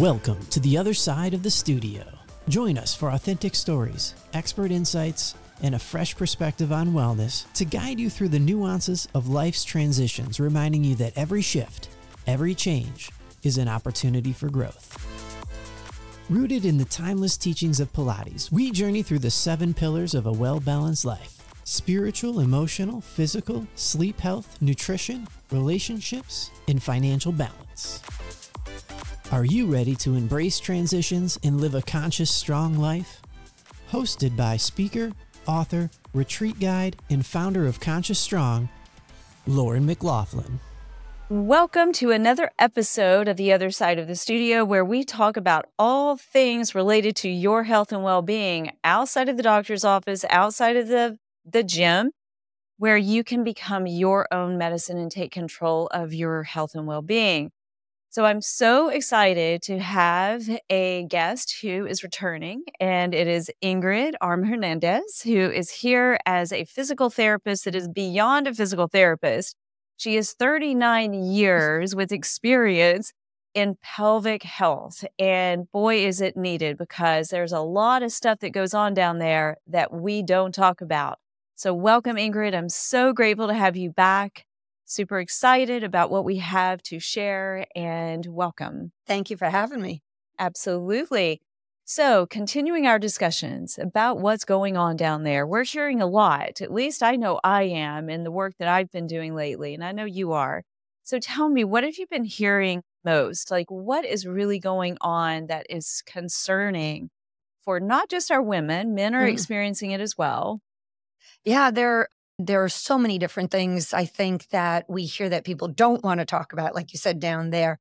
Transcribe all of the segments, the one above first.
Welcome to the other side of the studio. Join us for authentic stories, expert insights, and a fresh perspective on wellness to guide you through the nuances of life's transitions, reminding you that every shift, every change is an opportunity for growth. Rooted in the timeless teachings of Pilates, we journey through the seven pillars of a well balanced life spiritual, emotional, physical, sleep health, nutrition, relationships, and financial balance. Are you ready to embrace transitions and live a conscious, strong life? Hosted by speaker, author, retreat guide, and founder of Conscious Strong, Lauren McLaughlin. Welcome to another episode of The Other Side of the Studio, where we talk about all things related to your health and well being outside of the doctor's office, outside of the, the gym, where you can become your own medicine and take control of your health and well being. So I'm so excited to have a guest who is returning, and it is Ingrid Harm-Ernandes, who is here as a physical therapist that is beyond a physical therapist. She is 39 years with experience in pelvic health. And boy, is it needed because there's a lot of stuff that goes on down there that we don't talk about. So, welcome, Ingrid. I'm so grateful to have you back super excited about what we have to share and welcome. Thank you for having me. Absolutely. So, continuing our discussions about what's going on down there, we're hearing a lot. At least I know I am in the work that I've been doing lately, and I know you are. So, tell me, what have you been hearing most? Like, what is really going on that is concerning for not just our women, men are mm. experiencing it as well. Yeah, there there are so many different things I think that we hear that people don't want to talk about, like you said down there.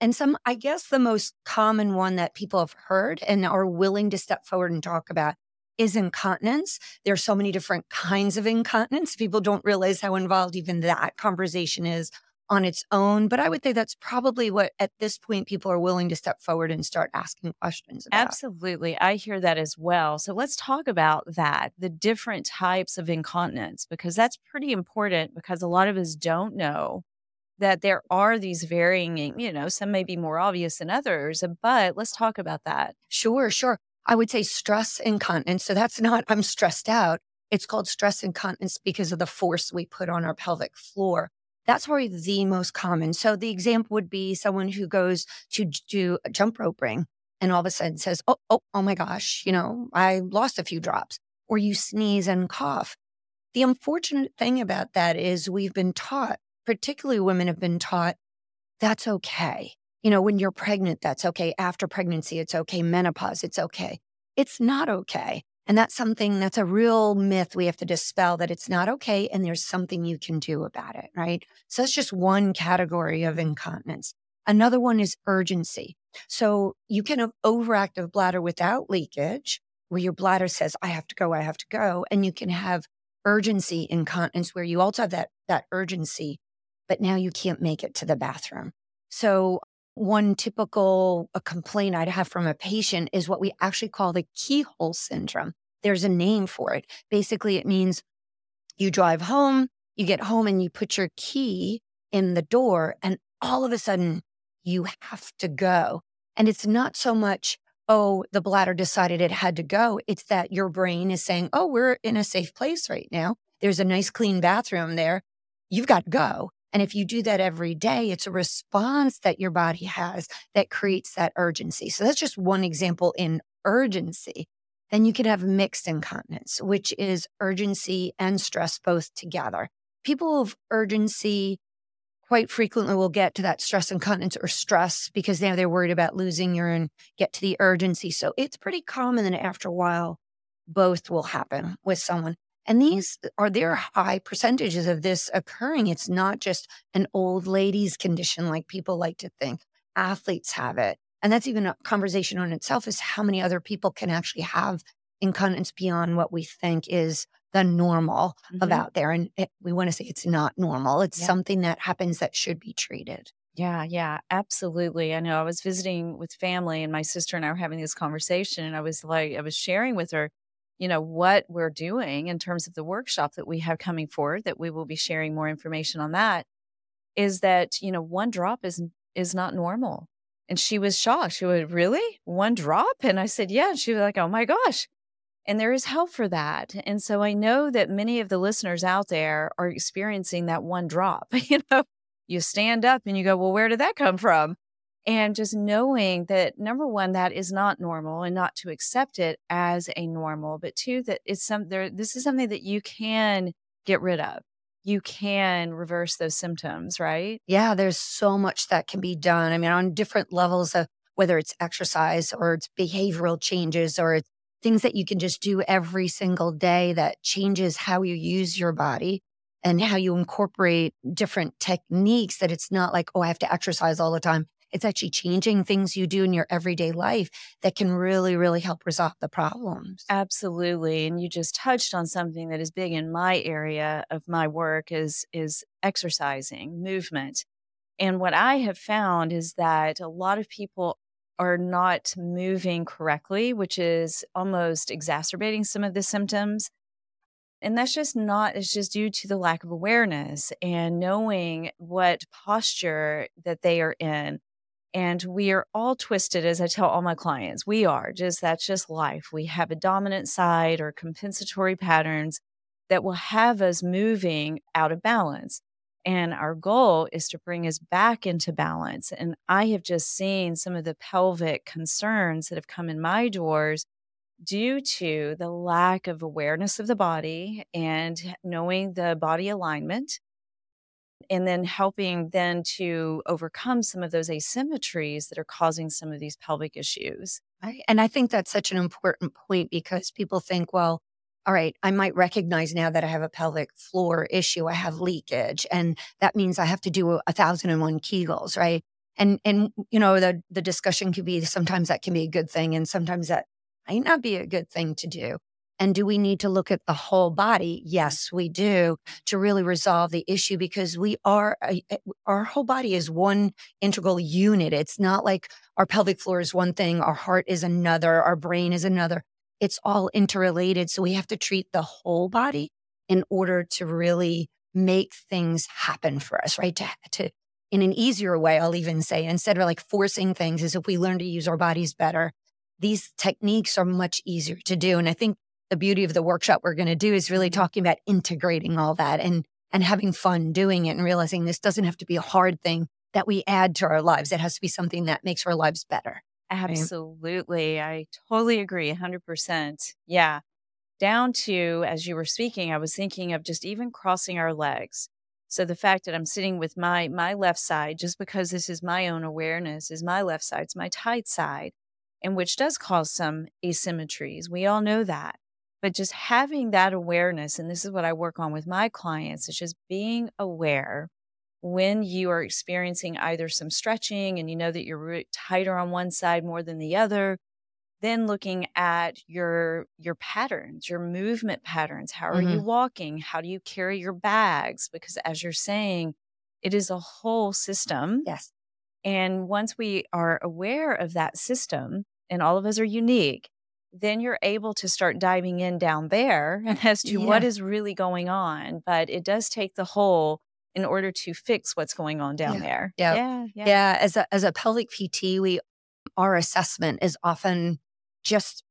And some, I guess, the most common one that people have heard and are willing to step forward and talk about is incontinence. There are so many different kinds of incontinence. People don't realize how involved even that conversation is on its own. But I would say that's probably what at this point people are willing to step forward and start asking questions about. Absolutely. I hear that as well. So let's talk about that, the different types of incontinence, because that's pretty important because a lot of us don't know that there are these varying, you know, some may be more obvious than others, but let's talk about that. Sure, sure. I would say stress incontinence. So that's not, I'm stressed out. It's called stress incontinence because of the force we put on our pelvic floor. That's probably the most common. So the example would be someone who goes to do a jump rope ring and all of a sudden says, Oh, oh, oh my gosh, you know, I lost a few drops. Or you sneeze and cough. The unfortunate thing about that is we've been taught, particularly women have been taught, that's okay. You know, when you're pregnant, that's okay. After pregnancy, it's okay. Menopause, it's okay. It's not okay. And that's something that's a real myth we have to dispel that it's not okay and there's something you can do about it, right? So that's just one category of incontinence. Another one is urgency. So you can have overactive bladder without leakage, where your bladder says, I have to go, I have to go. And you can have urgency incontinence where you also have that, that urgency, but now you can't make it to the bathroom. So one typical complaint I'd have from a patient is what we actually call the keyhole syndrome. There's a name for it. Basically, it means you drive home, you get home and you put your key in the door, and all of a sudden you have to go. And it's not so much, oh, the bladder decided it had to go. It's that your brain is saying, oh, we're in a safe place right now. There's a nice clean bathroom there. You've got to go. And if you do that every day, it's a response that your body has that creates that urgency. So that's just one example in urgency. Then you can have mixed incontinence, which is urgency and stress both together. People of urgency quite frequently will get to that stress incontinence or stress because now they're worried about losing urine, get to the urgency. So it's pretty common that after a while, both will happen with someone. And these are there high percentages of this occurring. It's not just an old lady's condition like people like to think. Athletes have it. And that's even a conversation on itself is how many other people can actually have incontinence beyond what we think is the normal mm-hmm. of out there. And it, we want to say it's not normal. It's yeah. something that happens that should be treated. Yeah, yeah, absolutely. I know I was visiting with family and my sister and I were having this conversation and I was like, I was sharing with her, you know what we're doing in terms of the workshop that we have coming forward that we will be sharing more information on that is that you know one drop is is not normal And she was shocked. She was, Really? One drop? And I said, Yeah. And she was like, Oh my gosh. And there is help for that. And so I know that many of the listeners out there are experiencing that one drop. you know, you stand up and you go, Well, where did that come from? And just knowing that number one, that is not normal and not to accept it as a normal, but two, that it's some there, this is something that you can get rid of. You can reverse those symptoms, right? Yeah, there's so much that can be done. I mean, on different levels of whether it's exercise or it's behavioral changes or it's things that you can just do every single day that changes how you use your body and how you incorporate different techniques that it's not like, oh, I have to exercise all the time. It's actually changing things you do in your everyday life that can really, really help resolve the problems. Absolutely. And you just touched on something that is big in my area of my work is is exercising, movement. And what I have found is that a lot of people are not moving correctly, which is almost exacerbating some of the symptoms. And that's just not, it's just due to the lack of awareness and knowing what posture that they are in. And we are all twisted, as I tell all my clients. We are just, that's just life. We have a dominant side or compensatory patterns that will have us moving out of balance. And our goal is to bring us back into balance. And I have just seen some of the pelvic concerns that have come in my doors due to the lack of awareness of the body and knowing the body alignment and then helping then to overcome some of those asymmetries that are causing some of these pelvic issues. Right. And I think that's such an important point because people think, well, all right, I might recognize now that I have a pelvic floor issue. I have leakage, and that means I have to do a thousand and one Kegels, right? And and you know the the discussion could be sometimes that can be a good thing, and sometimes that might not be a good thing to do. And do we need to look at the whole body? Mm-hmm. Yes, we do to really resolve the issue because we are, our whole body is one integral unit. It's not like our pelvic floor is one thing, our heart is another, our brain is another it's all interrelated. So we have to treat the whole body in order to really make things happen for us, right? To, to in an easier way, I'll even say, instead of like forcing things, is if we learn to use our bodies better, these techniques are much easier to do. And I think the beauty of the workshop we're going to do is really mm-hmm. talking about integrating all that and and having fun doing it and realizing this doesn't have to be a hard thing that we add to our lives. It has to be something that makes our lives better. Absolutely. I totally agree 100%. Yeah. Down to, as you were speaking, I was thinking of just even crossing our legs. So the fact that I'm sitting with my my left side, just because this is my own awareness, is my left side, it's my tight side, and which does cause some asymmetries. We all know that. But just having that awareness, and this is what I work on with my clients, is just being aware when you are experiencing either some stretching and you know that you're tighter on one side more than the other then looking at your your patterns your movement patterns. How are mm-hmm. you walking? How do you carry your bags? Because as you're saying it is a whole system yes. and once we are aware of that system and all of us are unique then you're able to start diving in down there as to yeah. what is really going on but it does take the whole in order to fix what's going on down yeah. there. Yeah. yeah. Yeah. Yeah. As a as a pelvic PT, we our assessment is often just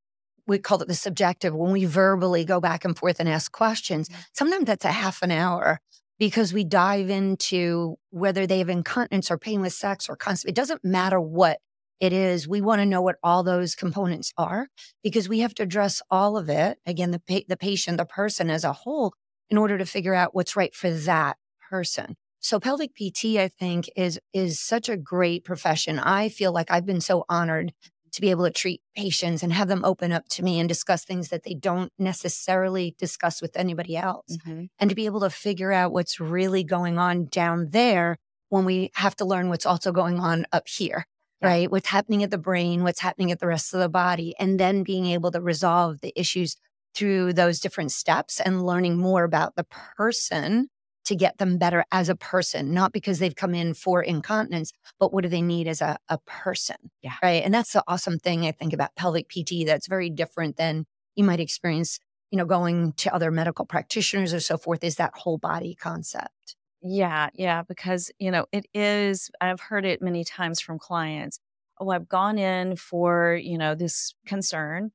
we call it the subjective when we verbally go back and forth and ask questions. Mm-hmm. Sometimes that's a half an hour because we dive into whether they have incontinence or pain with sex or constant. It doesn't matter what it is. We want to know what all those components are because we have to address all of it. Again, the pa- the patient, the person as a whole, in order to figure out what's right for that person. So pelvic PT, I think, is is such a great profession. I feel like I've been so honored to be able to treat patients and have them open up to me and discuss things that they don't necessarily discuss with anybody else. Mm-hmm. And to be able to figure out what's really going on down there when we have to learn what's also going on up here, yeah. right? What's happening at the brain, what's happening at the rest of the body, and then being able to resolve the issues through those different steps and learning more about the person to get them better as a person, not because they've come in for incontinence, but what do they need as a, a person? Yeah. Right. And that's the awesome thing I think about pelvic PT that's very different than you might experience, you know, going to other medical practitioners or so forth, is that whole body concept. Yeah. Yeah. Because, you know, it is, I've heard it many times from clients. oh, I've gone in for, you know, this concern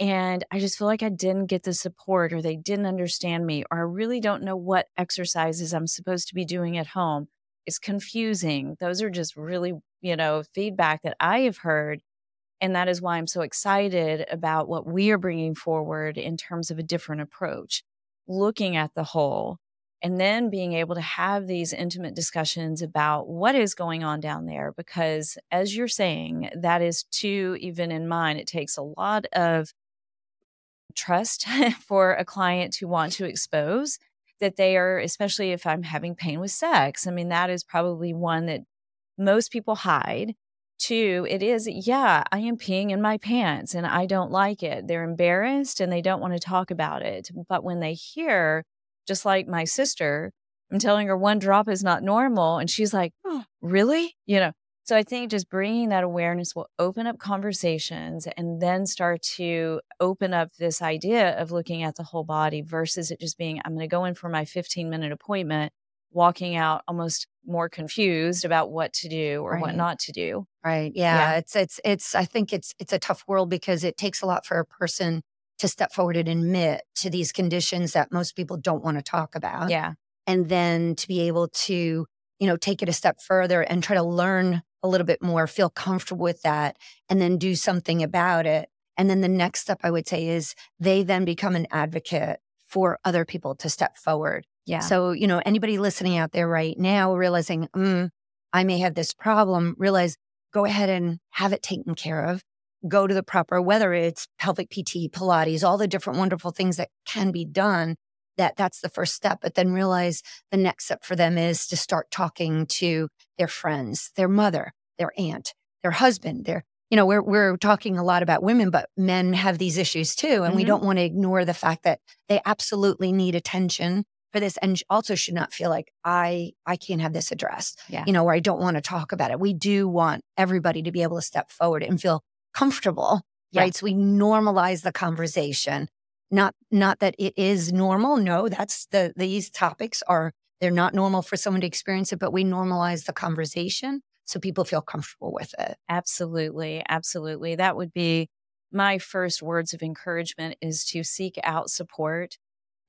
and I just feel like I didn't get the support or they didn't understand me or I really don't know what exercises I'm supposed to be doing at home. It's confusing. Those are just really, you know, feedback that I have heard. And that is why I'm so excited about what we are bringing forward in terms of a different approach, looking at the whole and then being able to have these intimate discussions about what is going on down there. Because as you're saying, that is too, even in mine, it takes a lot of trust for a client to want to expose that they are, especially if I'm having pain with sex. I mean, that is probably one that most people hide. Two, it is, yeah, I am peeing in my pants and I don't like it. They're embarrassed and they don't want to talk about it. But when they hear, just like my sister, I'm telling her one drop is not normal. And she's like, oh, really? You know, so I think just bringing that awareness will open up conversations and then start to open up this idea of looking at the whole body versus it just being, I'm going to go in for my 15 minute appointment, walking out almost more confused about what to do or right. what not to do. Right. Yeah. yeah. It's, it's, it's, I think it's, it's a tough world because it takes a lot for a person to step forward and admit to these conditions that most people don't want to talk about. Yeah. And then to be able to, you know, take it a step further and try to learn a little bit more, feel comfortable with that, and then do something about it. And then the next step I would say is they then become an advocate for other people to step forward. Yeah. So, you know, anybody listening out there right now realizing, mm, I may have this problem, realize go ahead and have it taken care of. Go to the proper, whether it's pelvic PT, Pilates, all the different wonderful things that can be done that that's the first step but then realize the next step for them is to start talking to their friends their mother their aunt their husband their you know we're we're talking a lot about women but men have these issues too and mm-hmm. we don't want to ignore the fact that they absolutely need attention for this and also should not feel like i i can't have this addressed yeah. you know or i don't want to talk about it we do want everybody to be able to step forward and feel comfortable yeah. right? So we normalize the conversation. Not not that it is normal. No that's the these topics are they're not normal for someone to experience it but we normalize the conversation so people feel comfortable with it. Absolutely. Absolutely. That would be my first words of encouragement is to seek out support.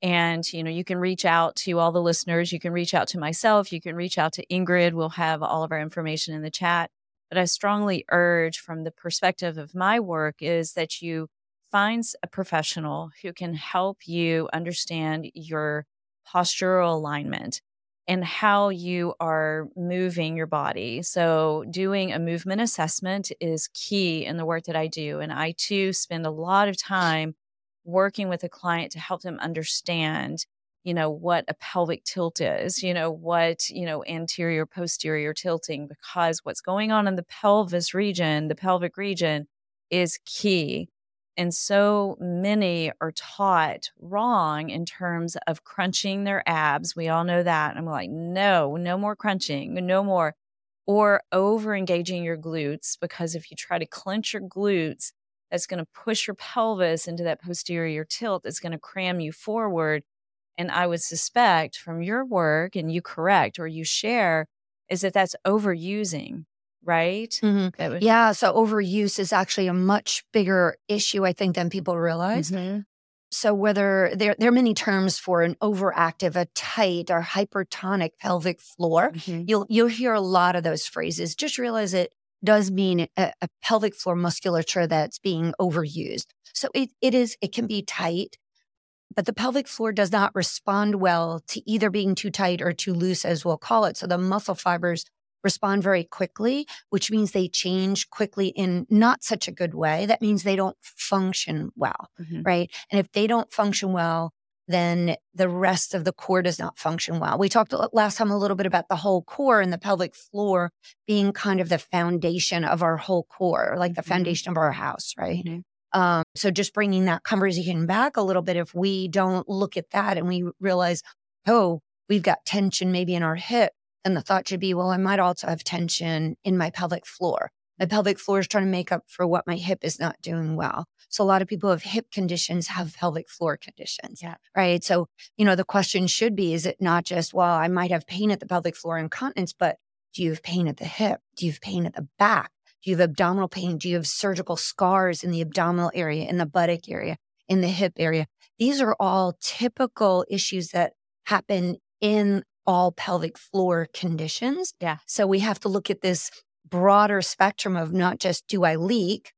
And you know you can reach out to all the listeners. You can reach out to myself. You can reach out to ingrid. We'll have all of our information in the chat but i strongly urge from the perspective of my work is that you finds a professional who can help you understand your postural alignment and how you are moving your body. So, doing a movement assessment is key in the work that I do. And I too spend a lot of time working with a client to help them understand you know what a pelvic tilt is you know what you know anterior posterior tilting because what's going on in the pelvis region the pelvic region is key and so many are taught wrong in terms of crunching their abs. We all know that. I'm like, no, no more crunching, no more. Or over engaging your glutes, because if you try to clench your glutes, that's going to push your pelvis into that posterior tilt. It's going to cram you forward. And I would suspect from your work, and you correct or you share, is that that's overusing right? Mm-hmm. Was- yeah. So overuse is actually a much bigger issue, I think, than people realize. Mm-hmm. So whether there, there are many terms for an overactive, a tight, or hypertonic pelvic floor, mm-hmm. you'll you'll hear a lot of those phrases. Just realize it does mean a, a pelvic floor musculature that's being overused. So it, it is it can be tight, but the pelvic floor does not respond well to either being too tight or too loose, as we'll call it. So the muscle fibers respond very quickly, which means they change quickly in not such a good way. That means they don't function well, mm-hmm. right? And if they don't function well, then the rest of the core does not function well. We talked last time a little bit about the whole core and the pelvic floor being kind of the foundation of our whole core, like the mm-hmm. foundation of our house, right? Mm-hmm. Um, so just bringing that conversation back a little bit, if we don't look at that and we realize, oh, we've got tension maybe in our hip, then the thought should be, well, I might also have tension in my pelvic floor. My pelvic floor is trying to make up for what my hip is not doing well. So a lot of people with hip conditions have pelvic floor conditions. Yeah. Right. So, you know, the question should be, is it not just, well, I might have pain at the pelvic floor incontinence, but do you have pain at the hip? Do you have pain at the back? Do you have abdominal pain? Do you have surgical scars in the abdominal area, in the buttock area, in the hip area? These are all typical issues that happen in all pelvic floor conditions. Yeah. So we have to look at this broader spectrum of not just do I leak,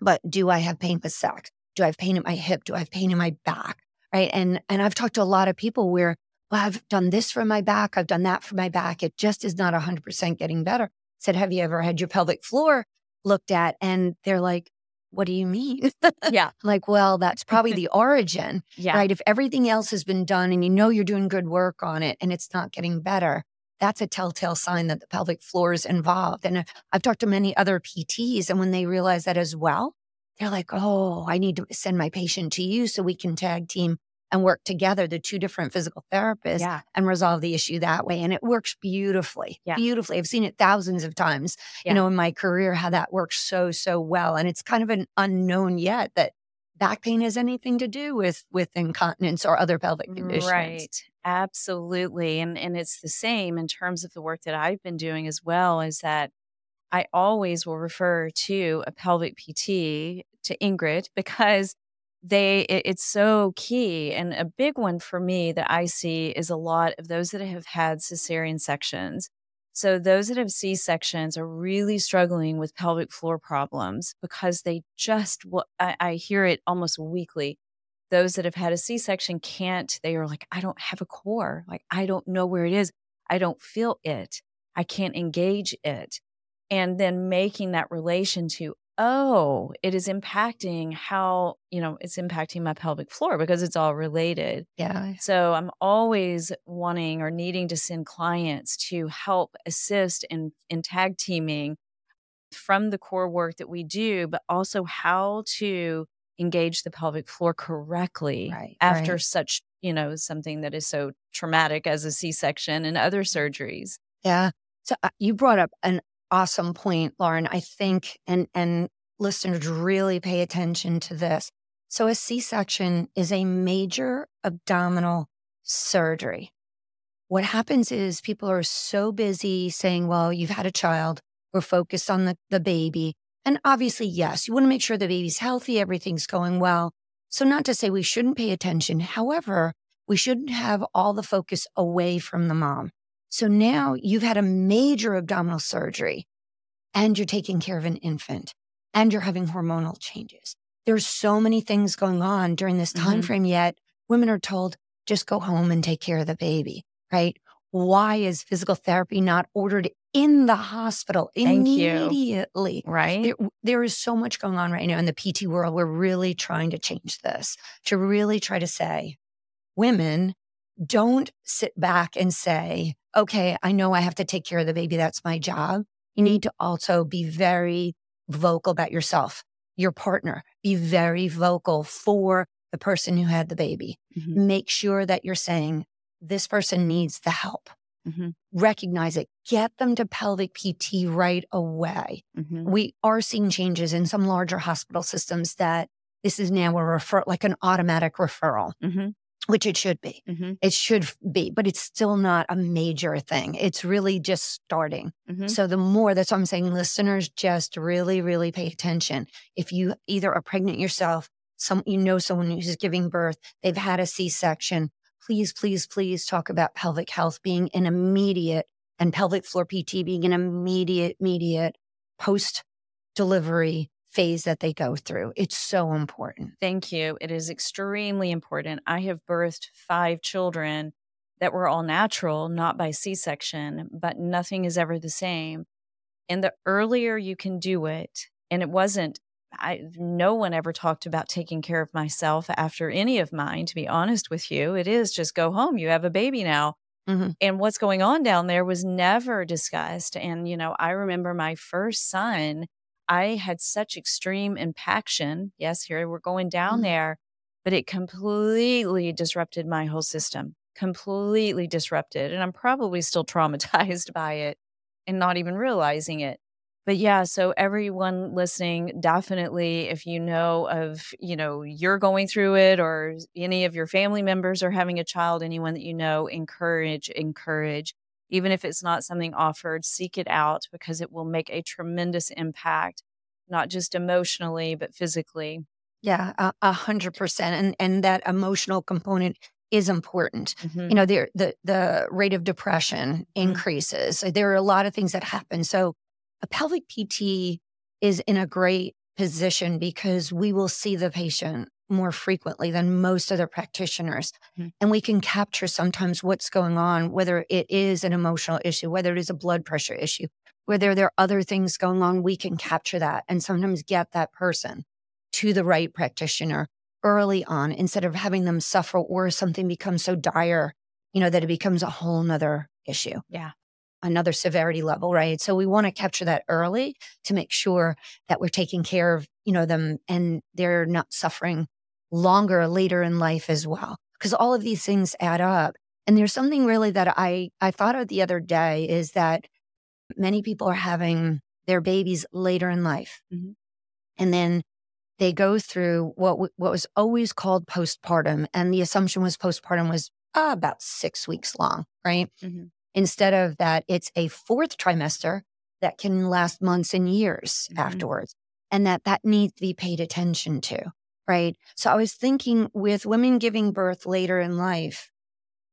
but do I have pain with sex? Do I have pain in my hip? Do I have pain in my back? Right. And and I've talked to a lot of people where, well, I've done this for my back, I've done that for my back. It just is not 100% getting better. Said, have you ever had your pelvic floor looked at? And they're like, what do you mean? Yeah. like, well, that's probably the origin, Yeah. right? If everything else has been done and you know you're doing good work on it and it's not getting better, that's a telltale sign that the pelvic floor is involved. And uh, I've talked to many other PTs, and when they realize that as well, they're like, oh, I need to send my patient to you so we can tag team and work together, the two different physical therapists, Yeah. and resolve the issue that way. And it works beautifully, Yeah. beautifully. I've seen it thousands of times, Yeah. you know, in my career, how that works so, so well. And it's kind of an unknown yet that back pain has anything to do with with incontinence or other pelvic conditions. Right. Absolutely. And and it's the same in terms of the work that I've been doing as well is that I always will refer to a pelvic PT to Ingrid because they it- it's so key and a big one for me that I see is a lot of those that have had cesarean sections. So those that have C sections are really struggling with pelvic floor problems because they just I, I hear it almost weekly those that have had a C-section can't, they are like, I don't have a core. Like, I don't know where it is. I don't feel it. I can't engage it. And then making that relation to, oh, it is impacting how, you know, it's impacting my pelvic floor because it's all related. Yeah. So I'm always wanting or needing to send clients to help assist in, in tag teaming from the core work that we do, but also how to engage the pelvic floor correctly Right, after right. such, you know, something that is so traumatic as a C section and other surgeries. Yeah. So uh, you brought up an awesome point, Lauren. I think, and and listeners really pay attention to this. So a C-section is a major abdominal surgery. What happens is people are so busy saying, "Well, you've had a child. We're focused on the the baby." And obviously, yes, you want to make sure the baby's healthy, everything's going well. So not to say we shouldn't pay attention. However, we shouldn't have all the focus away from the mom. So now you've had a major abdominal surgery and you're taking care of an infant and you're having hormonal changes. There's so many things going on during this time Mhm. frame yet women are told just go home and take care of the baby, right? Why is physical therapy not ordered in the hospital immediately? Right? There, there is so much going on right now in the PT world. We're really trying to change this, to really try to say, women, don't sit back and say, okay, I know I have to take care of the baby. That's my job. You need to also be very vocal about yourself, your partner. Be very vocal for the person who had the baby. Mhm. Make sure that you're saying, this person needs the help. Mhm. Recognize it. Get them to pelvic PT right away Mhm. we are seeing changes in some larger hospital systems that this is now a refer like an automatic referral, Mhm. Which it should be. Mhm. It should be, but it's still not a major thing. It's really just starting. Mhm. So the more that's what I'm saying, listeners just really, really pay attention. If you either are pregnant yourself, some you know someone who's giving birth, they've had a C-section, please, please, please talk about pelvic health being an immediate and pelvic floor PT being an immediate, immediate post delivery phase that they go through. It's so important. Thank you. It is extremely important. I have birthed five children that were all natural, not by C section, but nothing is ever the same. And the earlier you can do it, and it wasn't, I, no one ever talked about taking care of myself after any of mine, to be honest with you. It is just go home. You have a baby now. Mhm. And what's going on down there was never discussed. And, you know, I remember my first son, I had such extreme impaction. Yes, here we're going down Mhm. there, but it completely disrupted my whole system, completely disrupted. And I'm probably still traumatized by it and not even realizing it. But yeah, so everyone listening, definitely, if you know of, you know, you're going through it or any of your family members are having a child, anyone that you know, encourage, encourage. Even if it's not something offered, seek it out because it will make a tremendous impact, not just emotionally, but physically. Yeah, a, hundred percent. And and that emotional component is important. Mhm. You know, the the the rate of depression Mm-hmm. increases. There are a lot of things that happen. So a pelvic PT is in a great position because we will see the patient more frequently than most other practitioners. Mhm. And we can capture sometimes what's going on, whether it is an emotional issue, whether it is a blood pressure issue, whether there are other things going on, we can capture that and sometimes get that person to the right practitioner early on instead of having them suffer or something becomes so dire, you know, that it becomes a whole nother issue. Yeah. Another severity level, right? So we want to capture that early to make sure that we're taking care of, you know, them and they're not suffering longer later in life as well. Because all of these things add up. And there's something really that I, I thought of the other day is that many people are having their babies later in life. Mhm. And then they go through what w- what was always called postpartum, and the assumption was postpartum was uh, about six weeks long, right? Mhm. Instead of that, it's a fourth trimester that can last months and years Mhm. afterwards, and that that needs to be paid attention to, right? So I was thinking with women giving birth later in life,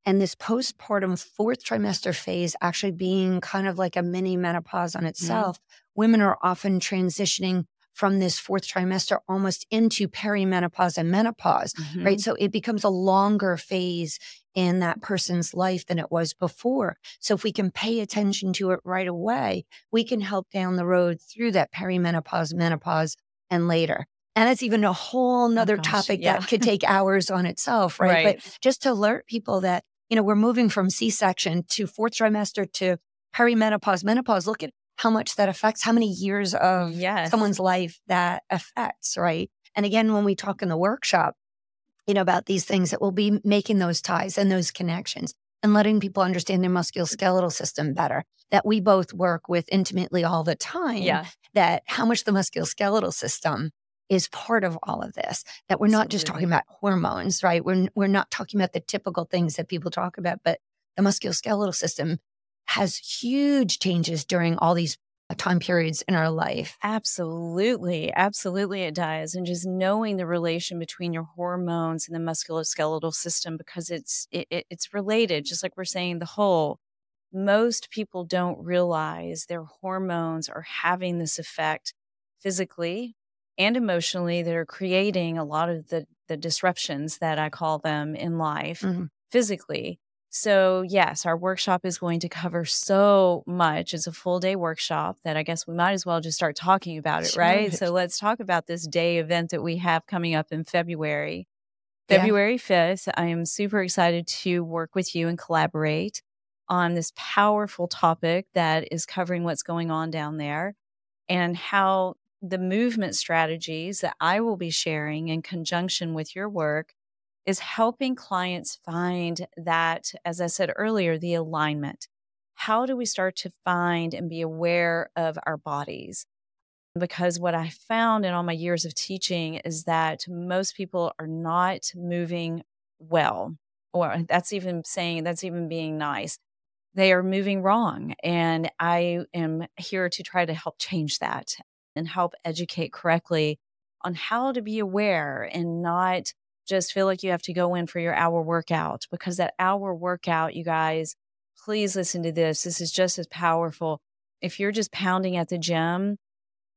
and this postpartum fourth trimester phase actually being kind of like a mini menopause on itself, women are often transitioning from this fourth trimester almost into perimenopause and menopause, Mhm. right? So it becomes a longer phase in that person's life than it was before. So if we can pay attention to it right away, we can help down the road through that perimenopause, menopause, and later. And it's even a whole oh, nother Oh topic yeah. that could take hours on itself, right? Right. But just to alert people that, you know, we're moving from C-section to fourth trimester to perimenopause, menopause. Look at how much that affects, how many years of Yes. someone's life that affects, right? And again, when we talk in the workshop, you know, about these things, that we'll be making those ties and those connections and letting people understand their musculoskeletal system better. That we both work with intimately all the time. Yeah. That how much the musculoskeletal system is part of all of this. That we're not just talking about hormones, right? We're we're not talking about the typical things that people talk about, but the musculoskeletal system has huge changes during all these uh, time periods in our life. Absolutely. Absolutely, it does. And just knowing the relation between your hormones and the musculoskeletal system, because it's it, it- it's related, just like we're saying the whole. Most people don't realize their hormones are having this effect physically and emotionally that are creating a lot of the the disruptions that I call them in life Mhm. physically. So, yes, our workshop is going to cover so much. It's a full day workshop that I guess we might as well just start talking about it, right? Sure. So, let's talk about this day event that we have coming up in February. Yeah. February 5th, I am super excited to work with you and collaborate on this powerful topic that is covering what's going on down there and how the movement strategies that I will be sharing in conjunction with your work is helping clients find that, as I said earlier, the alignment. How do we start to find and be aware of our bodies? Because what I found in all my years of teaching is that most people are not moving well, or that's even saying, that's even being nice. They are moving wrong. And I am here to try to help change that and help educate correctly on how to be aware and not just feel like you have to go in for your hour workout because that hour workout, you guys, please listen to this. This is just as powerful. If you're just pounding at the gym,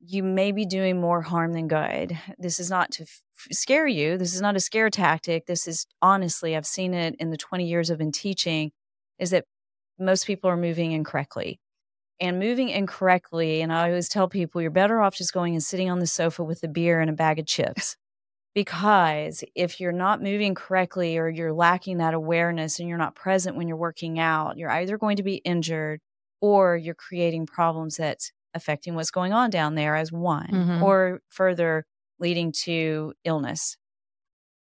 you may be doing more harm than good. This is not to f- scare you. This is not a scare tactic. This is honestly, I've seen it in the 20 years I've been teaching, is that most people are moving incorrectly. And moving incorrectly, and I always tell people, you're better off just going and sitting on the sofa with a beer and a bag of chips. Because if you're not moving correctly or you're lacking that awareness and you're not present when you're working out, you're either going to be injured or you're creating problems that's affecting what's going on down there as one, Mhm. or further leading to illness.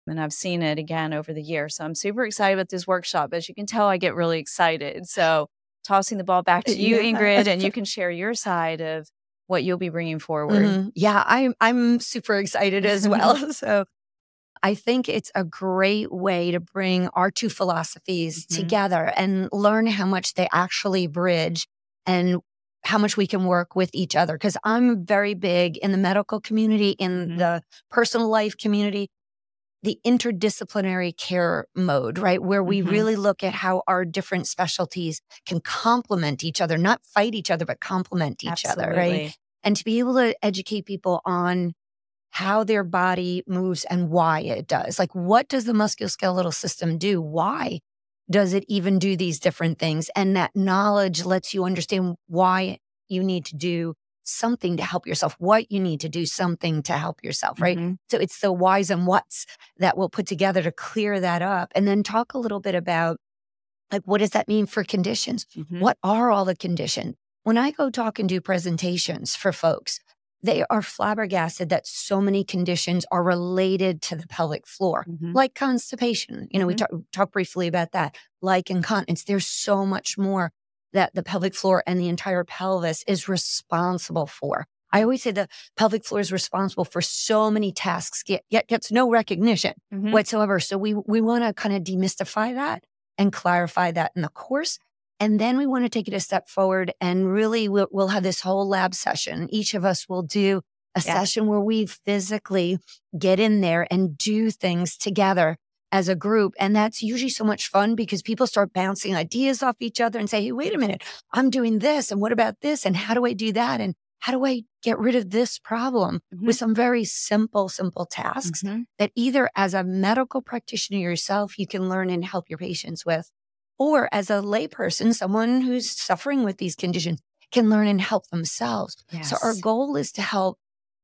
And I've seen it again over the years. So I'm super excited about this workshop. As you can tell, I get really excited. So tossing the ball back to you, Yeah. Ingrid, and you can share your side of what you'll be bringing forward. Mhm. Yeah, I'm I'm super excited as well. so I think it's a great way to bring our two philosophies Mhm. together and learn how much they actually bridge and how much we can work with each other. Cause I'm very big in the medical community, in Mhm. the personal life community, the interdisciplinary care mode, right? Where we Mhm. really look at how our different specialties can complement each other, not fight each other, but complement each other, right? And to be able to educate people on how their body moves and why it does. Like, what does the musculoskeletal system do? Why does it even do these different things? And that knowledge lets you understand why you need to do something to help yourself, what you need to do something to help yourself, right? Mhm. So it's the whys and whats that we'll put together to clear that up. And then talk a little bit about like, what does that mean for conditions? Mhm. What are all the conditions? When I go talk and do presentations for folks, they are flabbergasted that so many conditions are related to the pelvic floor, Mhm. like constipation. You know, we Mhm. talk, talk briefly about that, like incontinence. There's so much more that the pelvic floor and the entire pelvis is responsible for. I always say the pelvic floor is responsible for so many tasks, yet, yet gets no recognition Mhm. whatsoever. So we we want to kind of demystify that and clarify that in the course. And then we want to take it a step forward and really we'll, we'll have this whole lab session. Each of us will do a Yeah. session where we physically get in there and do things together as a group. And that's usually so much fun because people start bouncing ideas off each other and say, Hey, wait a minute, I'm doing this. And what about this? And how do I do that? And how do I get rid of this problem Mhm. with some very simple, simple tasks Mhm. that either as a medical practitioner yourself, you can learn and help your patients with, or as a layperson, someone who's suffering with these conditions can learn and help themselves. So our goal is to help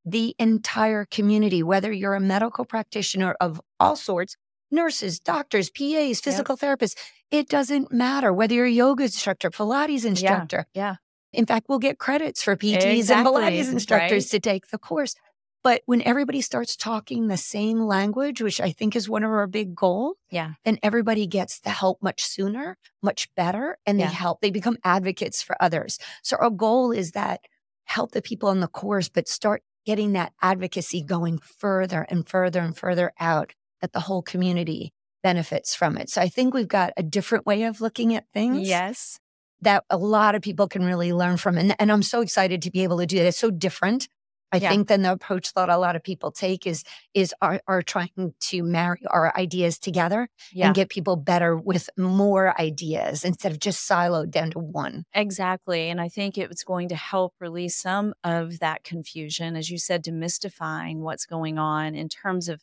the entire community, whether you're a medical practitioner of all sorts, nurses, doctors, PAs, physical therapists, it doesn't matter whether you're a yoga instructor, Pilates instructor. Yeah. yeah. In fact, we'll get credits for PTs and Pilates instructors right? to take the course. But when everybody starts talking the same language, which I think is one of our big goals, Yeah. then everybody gets the help much sooner, much better, and they help. They become advocates for others. So our goal is that help the people in the course, but start getting that advocacy going further and further and further out that the whole community benefits from it. So I think we've got a different way of looking at things Yes. that a lot of people can really learn from. And, and I'm so excited to be able to do that. It's so different. I Yeah. think than the approach that a lot of people take is is are, are trying to marry our ideas together Yeah. and get people better with more ideas instead of just siloed down to one. Exactly. And I think it's going to help release some of that confusion, as you said, demystifying what's going on in terms of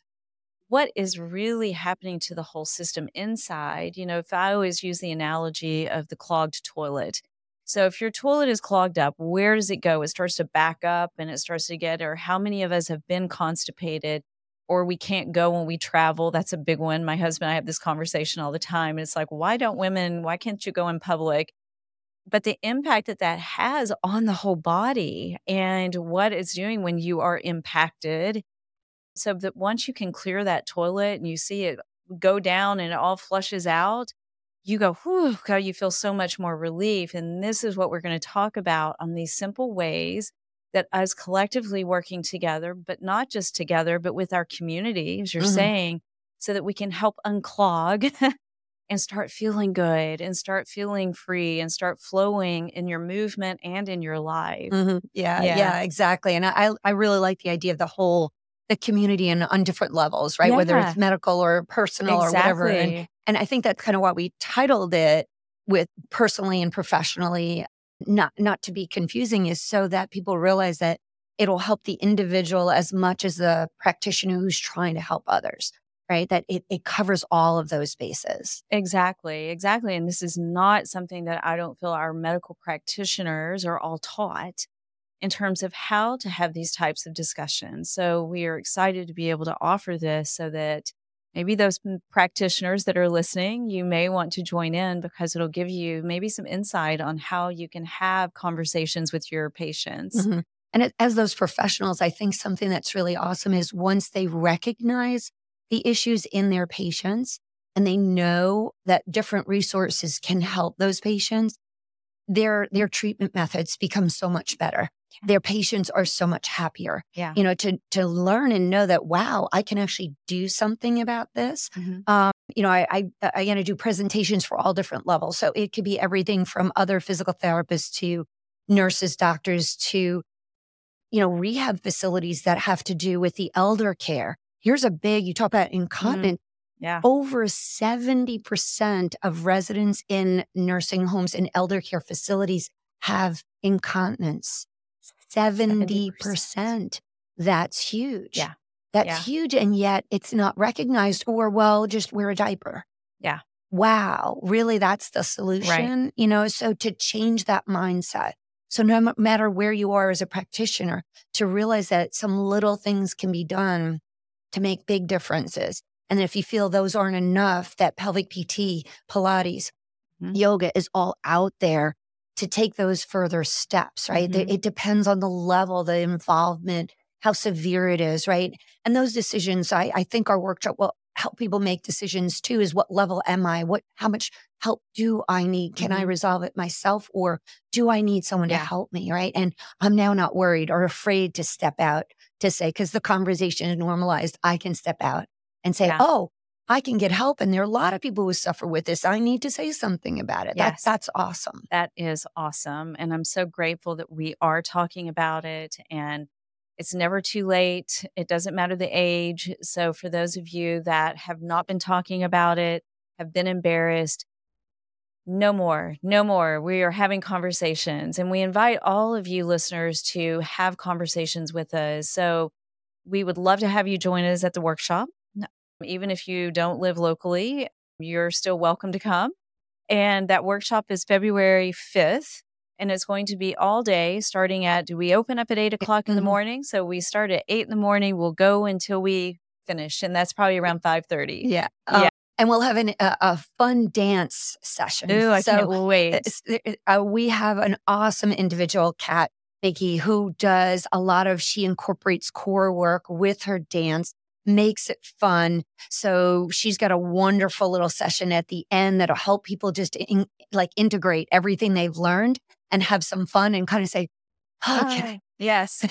what is really happening to the whole system inside. You know, if I always use the analogy of the clogged toilet. So if your toilet is clogged up, where does it go? It starts to back up and it starts to get, or how many of us have been constipated or we can't go when we travel? That's a big one. My husband and I have this conversation all the time. It's like, why don't women, why can't you go in public? but the impact that that has on the whole body and what it's doing when you are impacted. So that once you can clear that toilet and you see it go down and it all flushes out, you go, whew, God, you feel so much more relief. And this is what we're going to talk about on these simple ways that us collectively working together, but not just together, but with our community, as you're Mhm. saying, so that we can help unclog and start feeling good and start feeling free and start flowing in your movement and in your life. Mhm. Yeah, Yeah. yeah, exactly. And I I really like the idea of the whole the community and on different levels, right? Whether it's medical or personal or whatever. And And I think that's kind of why we titled it with personally and professionally, not not to be confusing, is so that people realize that it'll help the individual as much as the practitioner who's trying to help others, right? That it, it covers all of those bases. Exactly, exactly. And this is not something that I don't feel our medical practitioners are all taught in terms of how to have these types of discussions. So we are excited to be able to offer this so that maybe those practitioners that are listening, you may want to join in because it'll give you maybe some insight on how you can have conversations with your patients. Mhm. And as those professionals, I think something that's really awesome is once they recognize the issues in their patients and they know that different resources can help those patients, their their treatment methods become so much better. Their patients are so much happier. Yeah. You know, to to learn and know that wow, I can actually do something about this. Mhm. Um, you know, I I, I to do presentations for all different levels. So it could be everything from other physical therapists to nurses, doctors to you know rehab facilities that have to do with the elder care. Here's a big. You talk about incontinence. Yeah. Over 70% of residents in nursing homes and elder care facilities have incontinence. 70%. That's huge. Yeah. That's Yeah. huge. And yet it's not recognized or, well, just wear a diaper. Yeah. Wow. Really? That's the solution? You know, so to change that mindset. So no matter where you are as a practitioner, to realize that some little things can be done to make big differences. And if you feel those aren't enough, that pelvic PT, Pilates, Mhm. yoga is all out there to take those further steps, right? Mhm. It depends on the level, the involvement, how severe it is, right? And those decisions, I, I think our workshop will help people make decisions too is what level am I? What, how much help do I need? Can I Mhm. resolve it myself or do I need someone Yeah. to help me? Right. And I'm now not worried or afraid to step out to say, because the conversation is normalized, I can step out and say, Yeah. oh, I can get help. And there are a lot of people who suffer with this. I need to say something about it. Yes. That's that's awesome. That is awesome. And I'm so grateful that we are talking about it and it's never too late. It doesn't matter the age. So, for those of you that have not been talking about it, have been embarrassed, no more, no more. We are having conversations and we invite all of you listeners to have conversations with us. So, we would love to have you join us at the workshop. Even if you don't live locally, you're still welcome to come. And that workshop is February 5th. And it's going to be all day, starting at, do we open up at eight o'clock in the Mhm. morning? So we start at eight in the morning. We'll go until we finish. And that's probably around 5.30. Yeah. Yeah. Um, and we'll have an, a, a fun dance session. Ooh, I so can't wait. uh, we have an awesome individual, Kat Biggie, who does a lot of, she incorporates core work with her dance, makes it fun. So she's got a wonderful little session at the end that'll help people just in, like integrate everything they've learned and have some fun and kind of say, oh, okay, Yes.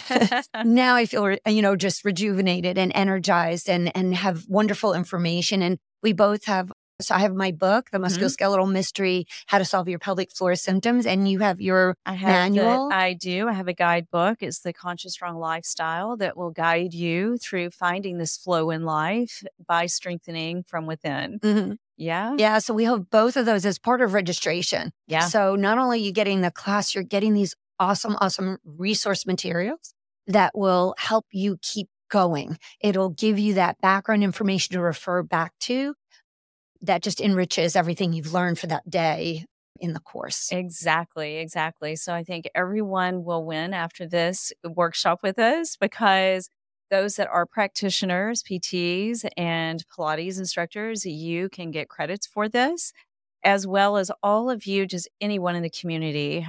now I feel, you know, just rejuvenated and energized and, and have wonderful information. And we both have, so I have my book, The Mm-hmm. Musculoskeletal Mystery, How to Solve Your Pelvic Floor Symptoms. And you have your, I have the- Manual? I do. I have a guidebook. It's the Conscious Strong Lifestyle that will guide you through finding this flow in life by strengthening from within. Yeah. yeah. So we have both of those as part of registration. Yeah. So not only are you getting the class, you're getting these awesome, awesome resource materials that will help you keep going. It'll give you that background information to refer back to that just enriches everything you've learned for that day in the course. Exactly, exactly. So I think everyone will win after this workshop with us because those that are practitioners, PTs, and Pilates instructors, you can get credits for this, as well as all of you, just anyone in the community.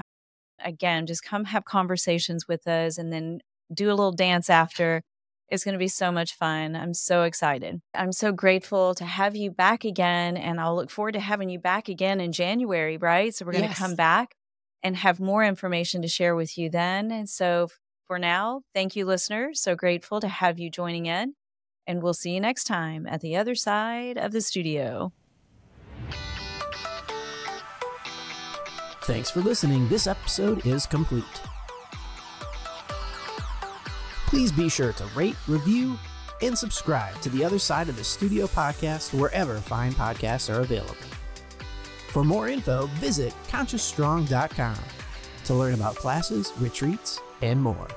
Again, just come have conversations with us and then do a little dance after. It's going to be so much fun. I'm so excited. I'm so grateful to have you back again. And I'll look forward to having you back again in January, right? So we're going to come back and have more information to share with you then. And so for now, thank you, listeners. So grateful to have you joining in. And we'll see you next time at the other side of the studio. Thanks for listening. This episode is complete. Please be sure to rate, review, and subscribe to the other side of the studio podcast wherever fine podcasts are available. For more info, visit consciousstrong.com to learn about classes, retreats, and more.